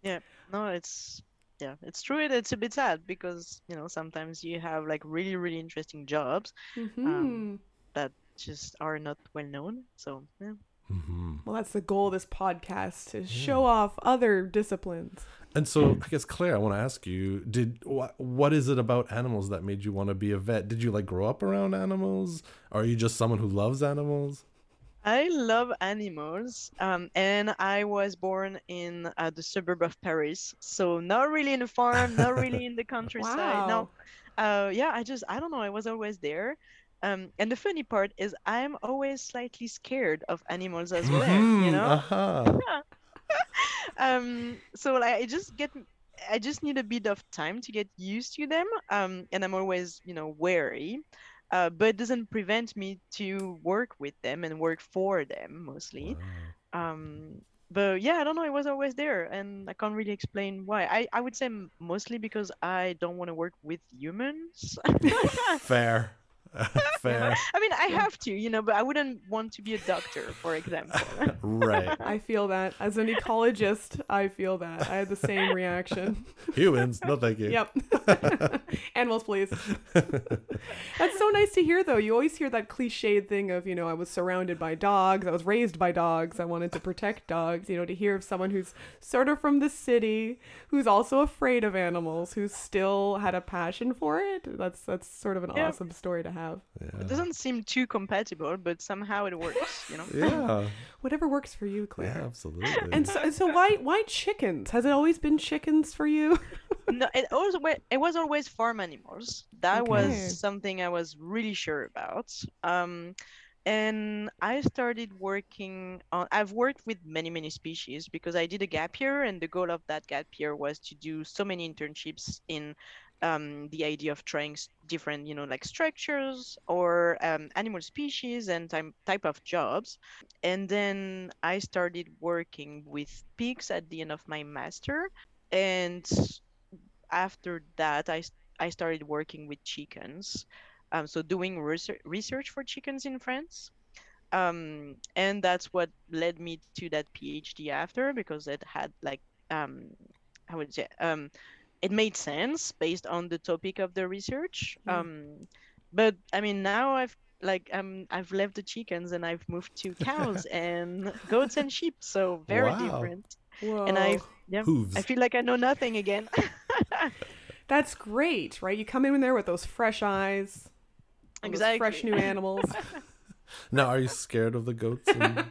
Yeah. No it's yeah it's true it- it's a bit sad because you know sometimes you have like really really interesting jobs hmm that just are not well known so yeah hmm Well, that's the goal of this podcast to show off other disciplines. And so, I guess Claire, I want to ask you: Did what? What is it about animals that made you want to be a vet? Did you like grow up around animals? Or are you just someone who loves animals? I love animals, um, and I was born in uh, the suburb of Paris, so not really in a farm, not really in the countryside. No, uh, yeah, I just I don't know. I was always there, um, and the funny part is I'm always slightly scared of animals as well. You Mhm, know, uh-huh. um, so like I just get I just need a bit of time to get used to them, um, and I'm always you know wary. Uh, but it doesn't prevent me to work with them and work for them mostly. Wow. Um, but yeah, I don't know. It was always there, and I can't really explain why. I, I would say mostly because I don't want to work with humans. Fair, fair, I mean, I have to, you know, but I wouldn't want to be a doctor, for example. right? I feel that as an ecologist, I feel that I had the same reaction. Humans, no thank you. Yep. Animals, please. That's so nice to hear, though. You always hear that cliched thing of, you know, I was surrounded by dogs, I was raised by dogs, I wanted to protect dogs. You know, to hear of someone who's sort of from the city, who's also afraid of animals, who still had a passion for it. That's that's sort of an Yeah. awesome story to have. It Yeah. doesn't seem too compatible, but somehow it works, you know. Yeah. Whatever works for you, Claire. Yeah, absolutely. And so, so why why chickens? Has it always been chickens for you? no, it always it was always farm animals. That Okay. was something I was really sure about. Um, and I started working on. I've worked with many many species because I did a gap year, and the goal of that gap year was to do so many internships in um, the idea of trying different, you know, like structures or um, animal species and type type of jobs. And then I started working with pigs at the end of my master, and after that, I, I started working with chickens. Um, so doing research, research for chickens in France. um, and that's what led me to that PhD after because it had like um, I would say um, it made sense based on the topic of the research. Mm. Um, but I mean now I've like um I've left the chickens and I've moved to cows and goats and sheep, so very Wow. different. Whoa. And I yeah Hooves. I feel like I know nothing again. That's great, right? You come in there with those fresh eyes, all those fresh new animals. Now, are you scared of the goats and,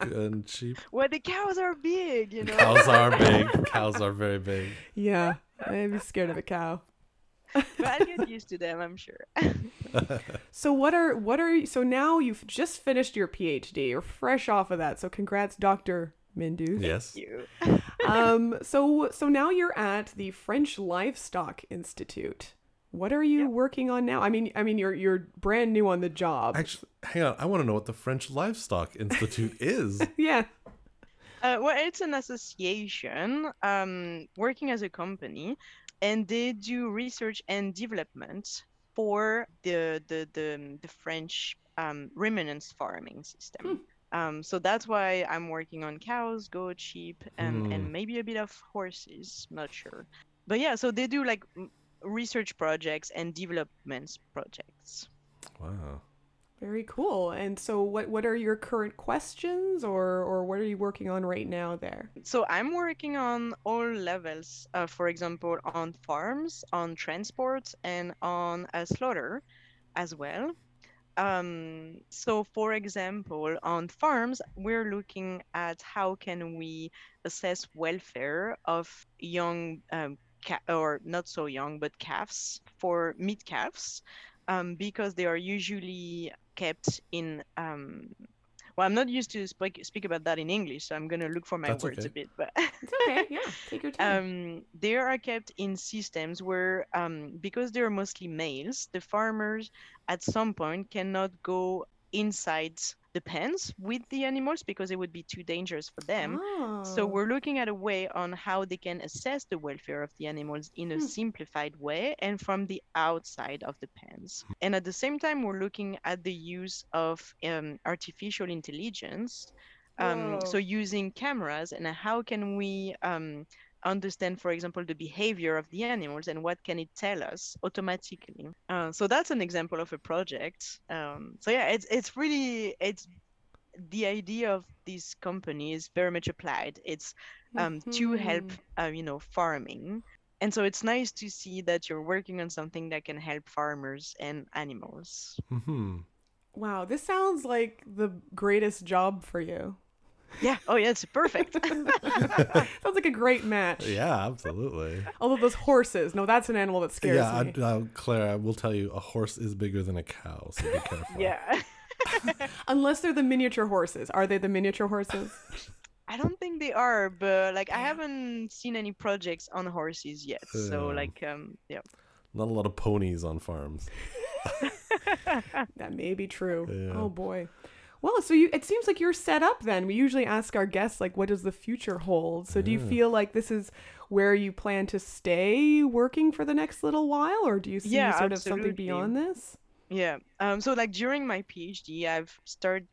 and sheep? well, the cows are big, you know. Cows are big. Cows are very big. yeah, I'd be scared of a cow. but I'll get used to them, I'm sure. So what are what are you, so now you've just finished your PhD. You're fresh off of that. So congrats, Dr. Mindu. Yes. you. um so so now you're at the French Livestock Institute. What are you Yeah. working on now? I mean I mean you're you're brand new on the job. Actually, hang on. I want to know what the French Livestock Institute is. yeah. Uh, well, it's an association um, working as a company, and they do research and development for the the the, the French um, ruminants farming system. Um, so that's why I'm working on cows, goats, sheep, and, Hmm. and maybe a bit of horses. Not sure, but yeah. So they do like research projects and development projects. Wow. Very cool. And so what what are your current questions or or what are you working on right now there? So I'm working on all levels, uh, for example, on farms, on transport, and on uh, slaughter as well. Um, so, for example, on farms, we're looking at how can we assess welfare of young um, ca- or not so young, but calves for meat calves, um, because they are usually kept in um, well, I'm not used to speak speak about that in English, so I'm gonna look for my That's words okay. a bit. But It's okay. Yeah. Take your time. um, they are kept in systems where, um, because they are mostly males, the farmers at some point cannot go inside the pens with the animals because it would be too dangerous for them. So Oh. we're looking at a way on how they can assess the welfare of the animals in a Hmm. simplified way and from the outside of the pens. And at the same time, we're looking at the use of um, artificial intelligence. Um, so using cameras and how can we um, understand, for example, the behavior of the animals and what can it tell us automatically. Uh, so that's an example of a project. Um, so yeah, it's it's really it's the idea of this company is very much applied. It's um, to help, Mhm. uh, you know, farming. And so it's nice to see that you're working on something that can help farmers and animals. Hmm. Wow, this sounds like the greatest job for you. Yeah. Oh, yeah. It's perfect. sounds like a great match. Yeah, absolutely. Although those horses, no, that's an animal that scares yeah, me. I, uh, Claire, I will tell you, a horse is bigger than a cow, so be careful. yeah. Unless they're the miniature horses. Are they the miniature horses? I don't think they are, but like I haven't seen any projects on horses yet. So Yeah. like um yeah. Not a lot of ponies on farms. That may be true. Yeah. Oh boy. Well, so you it seems like you're set up then. We usually ask our guests like what does the future hold? So do you feel like this is where you plan to stay working for the next little while or do you see Yeah, sort of something beyond this? Yeah. Um so like during my PhD I've started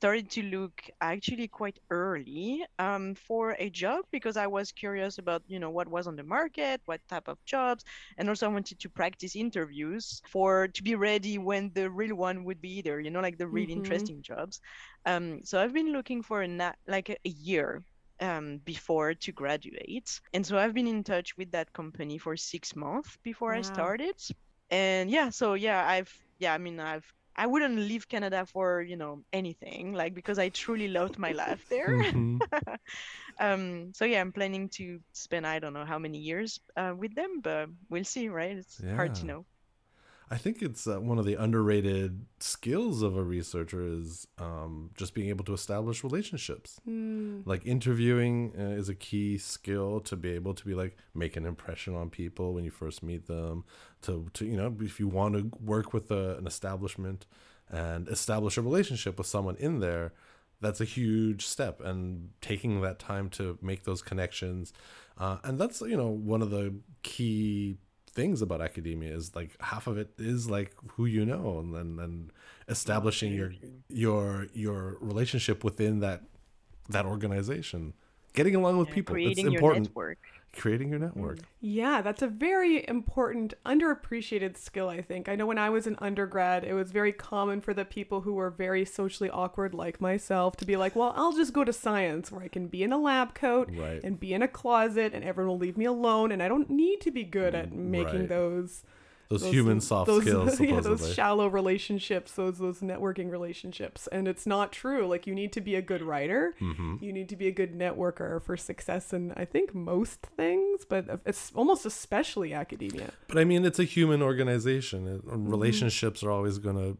started to look actually quite early um for a job because I was curious about, you know, what was on the market, what type of jobs, and also I wanted to practice interviews for to be ready when the real one would be there, you know, like the really Mhm. interesting jobs. Um so I've been looking for a na- like a, a year um, before to graduate. And so I've been in touch with that company for six months before I started. And yeah, so yeah, I've yeah, I mean I've I wouldn't leave Canada for you know anything like because I truly loved my life there. Mhm. um, so yeah, I'm planning to spend I don't know how many years uh, with them, but we'll see, right? It's hard to know. I think it's uh, one of the underrated skills of a researcher is um, just being able to establish relationships. Hmm. Like interviewing uh, is a key skill to be able to be like make an impression on people when you first meet them. To to you know if you want to work with a, an establishment and establish a relationship with someone in there, that's a huge step. And taking that time to make those connections, uh, and that's you know one of the key things about academia is like half of it is like who you know and then and establishing your your your relationship within that that organization getting along with people it's important network. Creating your mm. network Yeah, that's a very important, underappreciated skill, I think. I know when I was an undergrad, it was very common for the people who were very socially awkward, like myself, to be like, well, I'll just go to science where I can be in a lab coat Right. and be in a closet and everyone will leave me alone and I don't need to be good at mm, making Right. those. Those, those- human soft those, skills yeah, those shallow relationships, those those networking relationships, and it's not true. Like you need to be a good writer, Mm-hmm. you need to be a good networker for success in I think most things, but it's almost especially academia. But I mean, it's a human organization. It- Mm-hmm. Relationships are always going to,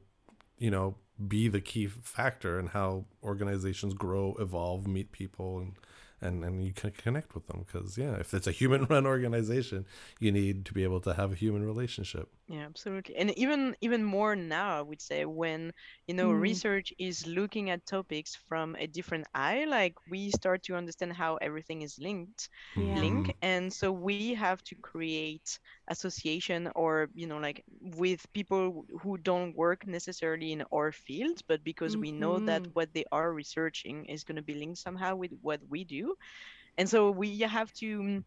you know, be the key factor in how organizations grow, evolve, meet people, and and and you can connect with them. Because yeah, if it's a human-run organization, you need to be able to have a human relationship. Yeah, absolutely. And even even more now, I would say, when you know Mm. research is looking at topics from a different eye, like we start to understand how everything is linked, Yeah. link, and so we have to create association or you know like with people who don't work necessarily in our field, but because we know that Mhm. what they are researching is going to be linked somehow with what we do, and so we have to mm,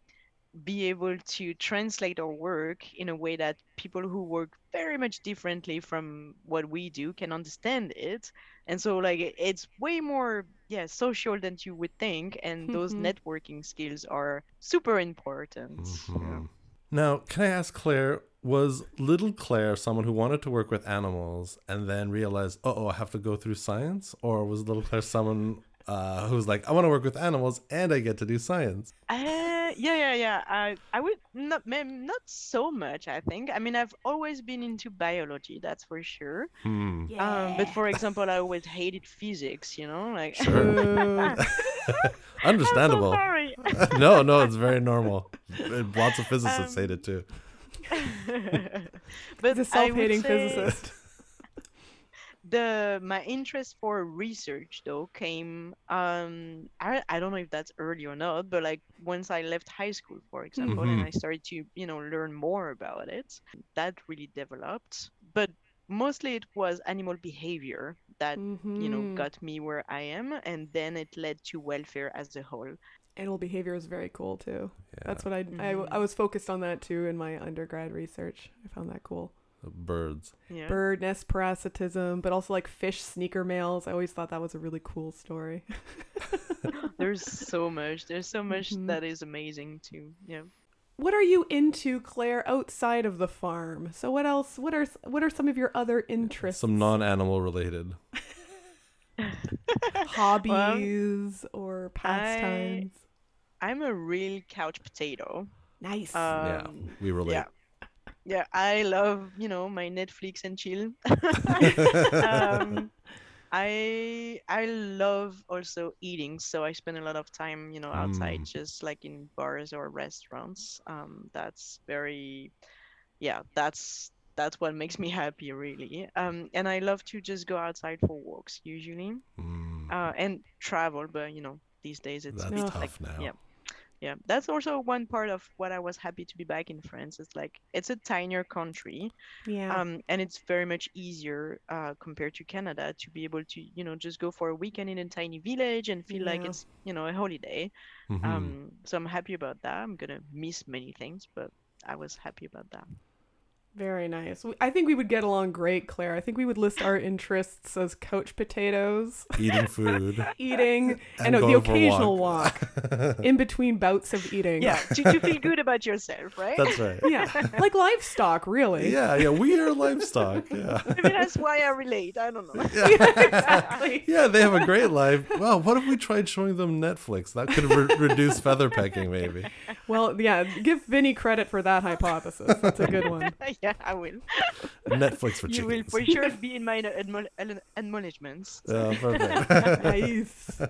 be able to translate our work in a way that people who work very much differently from what we do can understand it and so like it's way more yeah social than you would think and those Mhm. networking skills are super important Yeah. Mhm. Now, can I ask Claire? Was little Claire someone who wanted to work with animals and then realized, oh, oh I have to go through science? Or was little Claire someone uh, who's like, I want to work with animals and I get to do science? Uh, yeah, yeah, yeah. I, I would not, not so much. I think. I mean, I've always been into biology, that's for sure. Hmm. Um, but for example, I always hated physics. You know, like. Sure. Understandable. I'm so sorry. no, no, it's very normal. Lots of physicists Um, hate it too. but He's a I would self-hating say physicist. The my interest for research though came um I I don't know if that's early or not, but like once I left high school, for example, and Mhm. I started to you know learn more about it, that really developed. But mostly it was animal behavior that you know Mhm. got me where I am, and then it led to welfare as a whole. Animal behavior is very cool too. Yeah. That's what I, I Mhm. I was focused on that too in my undergrad research. I found that cool. Birds. Yeah. Bird nest parasitism, but also like fish sneaker males. I always thought that was a really cool story. There's so much. There's so much Mhm. that is amazing too. Yeah. What are you into, Claire, outside of the farm? So what else? What are what are some of your other interests? Some non-animal related. hobbies or pastimes. I'm a real couch potato. Nice. yeah, Um, we relate. yeah. Yeah, I love, you know, my Netflix and chill. um, I I love also eating, so I spend a lot of time, you know, outside, Mm. just like in bars or restaurants. Um, that's very, yeah, that's that's what makes me happy, really. Um, and I love to just go outside for walks usually, Mm, uh, and travel. But you know, these days it's that's tough now. yeah. Yeah that's also one part of what i was happy to be back in france it's like it's a tinier country yeah. um, and it's very much easier uh, compared to canada to be able to you know just go for a weekend in a tiny village and feel like it's you know a holiday Mhm. um, so i'm happy about that i'm gonna miss many things but i was happy about that Very nice. I think we would get along great, Claire. I think we would list our interests as couch potatoes, Eating food. eating, and, And the going for a occasional walk. walk. in between bouts of eating. yeah to, to feel good about yourself right That's right. yeah, like livestock, really. Yeah, yeah, we are livestock. Yeah. maybe that's why i relate i don't know exactly. Yeah, they have a great life. Well, what if we tried showing them Netflix? That could re- reduce feather pecking, maybe. Well, yeah. Give Vinny credit for that hypothesis. That's a good one. Yeah i will Netflix for chickens. you will for sure be in my admo- admo- admonishments Yeah, perfect. nice.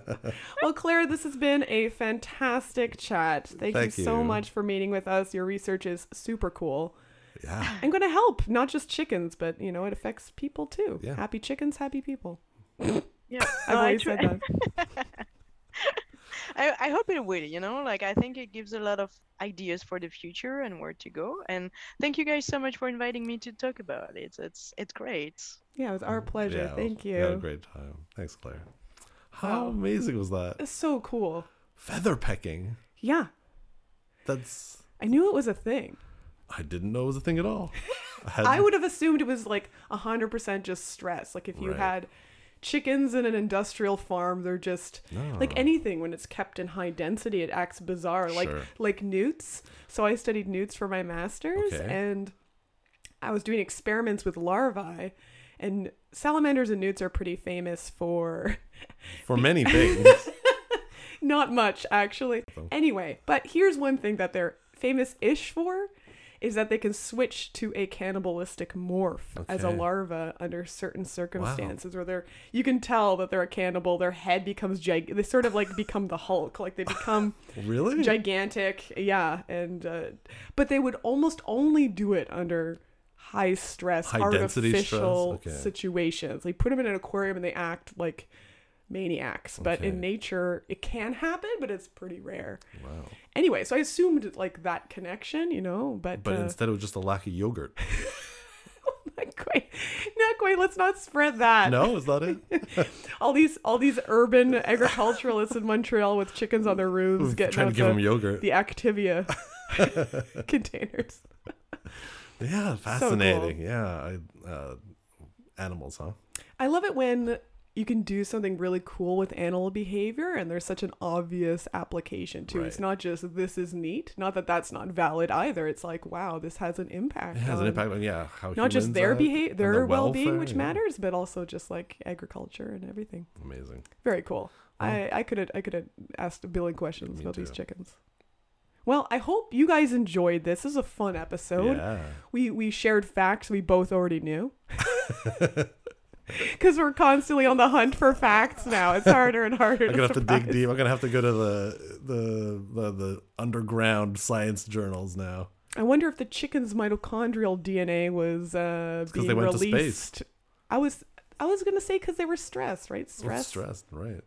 Well, Claire, this has been a fantastic chat. Thank, Thank you so much for meeting with us. Your research is super cool. Yeah. I'm going to help not just chickens, but you know, it affects people too. Yeah. Happy chickens, happy people. yeah I've no, I always said that. I, I hope it will, you know, like I think it gives a lot of ideas for the future and where to go. And thank you guys so much for inviting me to talk about it. It's it's great. Yeah, it was our mm, pleasure. Yeah, Thank We had a great time. Thanks, Claire. How Wow. amazing was that? It's so cool. Feather pecking. Yeah, That's. I knew it was a thing. I didn't know it was a thing at all. I, I would have assumed it was like 100% just stress. Like if you Right. had chickens in an industrial farm, they're just oh. like anything when it's kept in high density, it acts bizarre. Like Sure. like newts. So I studied newts for my masters Okay. and I was doing experiments with larvae and salamanders and newts are pretty famous for For many things. Not much, actually. Oh. Anyway, but here's one thing that they're famous ish for is that they can switch to a cannibalistic morph as a larva under certain circumstances where they're you can tell that they're a cannibal. Their head becomes gig they sort of like become the hulk. Like they become really? gigantic. Yeah. And uh, but they would almost only do it under high stress High density stress, artificial okay. situations. They put them in an aquarium and they act like maniacs but in nature it can happen but it's pretty rare wow. anyway so i assumed like that connection you know but, But uh, instead, it was just a lack of yogurt. not quite not quite let's not spread that No, is that it? all these all these urban agriculturalists in montreal with chickens on their roofs getting Trying to give the, them yogurt. the activia containers Yeah, fascinating. Yeah, I, uh, animals, huh? I love it when you can do something really cool with animal behavior and there's such an obvious application to it. It's not just this is neat. Not that that's not valid either. It's like, wow, this has an impact. It has an impact on yeah how Not just their behavior, their well-being, welfare, which yeah. matters, but also just like agriculture and everything. Amazing. Very cool. I I could have I could have asked a billion questions about these chickens. Well, I hope you guys enjoyed this. This is a fun episode. yeah. We we shared facts we both already knew. Because we're constantly on the hunt for facts now. It's harder and harder. I'm gonna have to dig deep. I'm gonna have to go to the the the, the underground science journals now. I wonder if the chicken's mitochondrial DNA was uh, being they went to space. released. I was I was gonna say because they were stressed, right? Stress, Stress, stressed, right?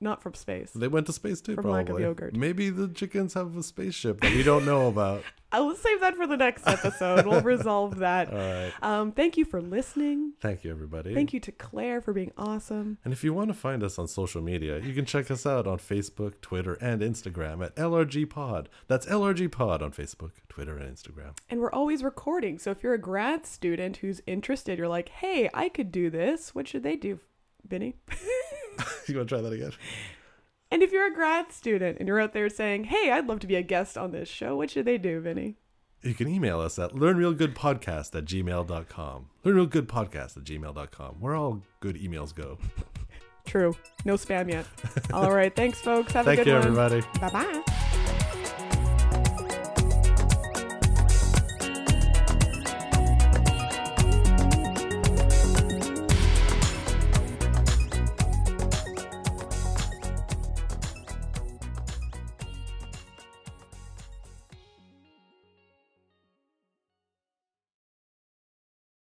not from space. They went to space too, From probably. lack of yogurt. Maybe the chickens have a spaceship that we don't know about. I will save that for the next episode. we'll resolve that. All right. Um, thank you for listening. Thank you, everybody. Thank you to Claire for being awesome. And if you want to find us on social media, you can check us out on Facebook, Twitter, and Instagram at LRG Pod. That's LRG Pod on Facebook, Twitter, and Instagram. And we're always recording. So if you're a grad student who's interested, you're like, hey, I could do this. What should they do, Vinny? you want to try that again? And if you're a grad student and you're out there saying, hey, I'd love to be a guest on this show, what should they do, Vinny? You can email us at learnrealgoodpodcast at gmail.com. Learnrealgoodpodcast at gmail.com, where all good emails go. True. No spam yet. All right. Thanks, folks. Have a Thank good you, one. everybody. Bye bye.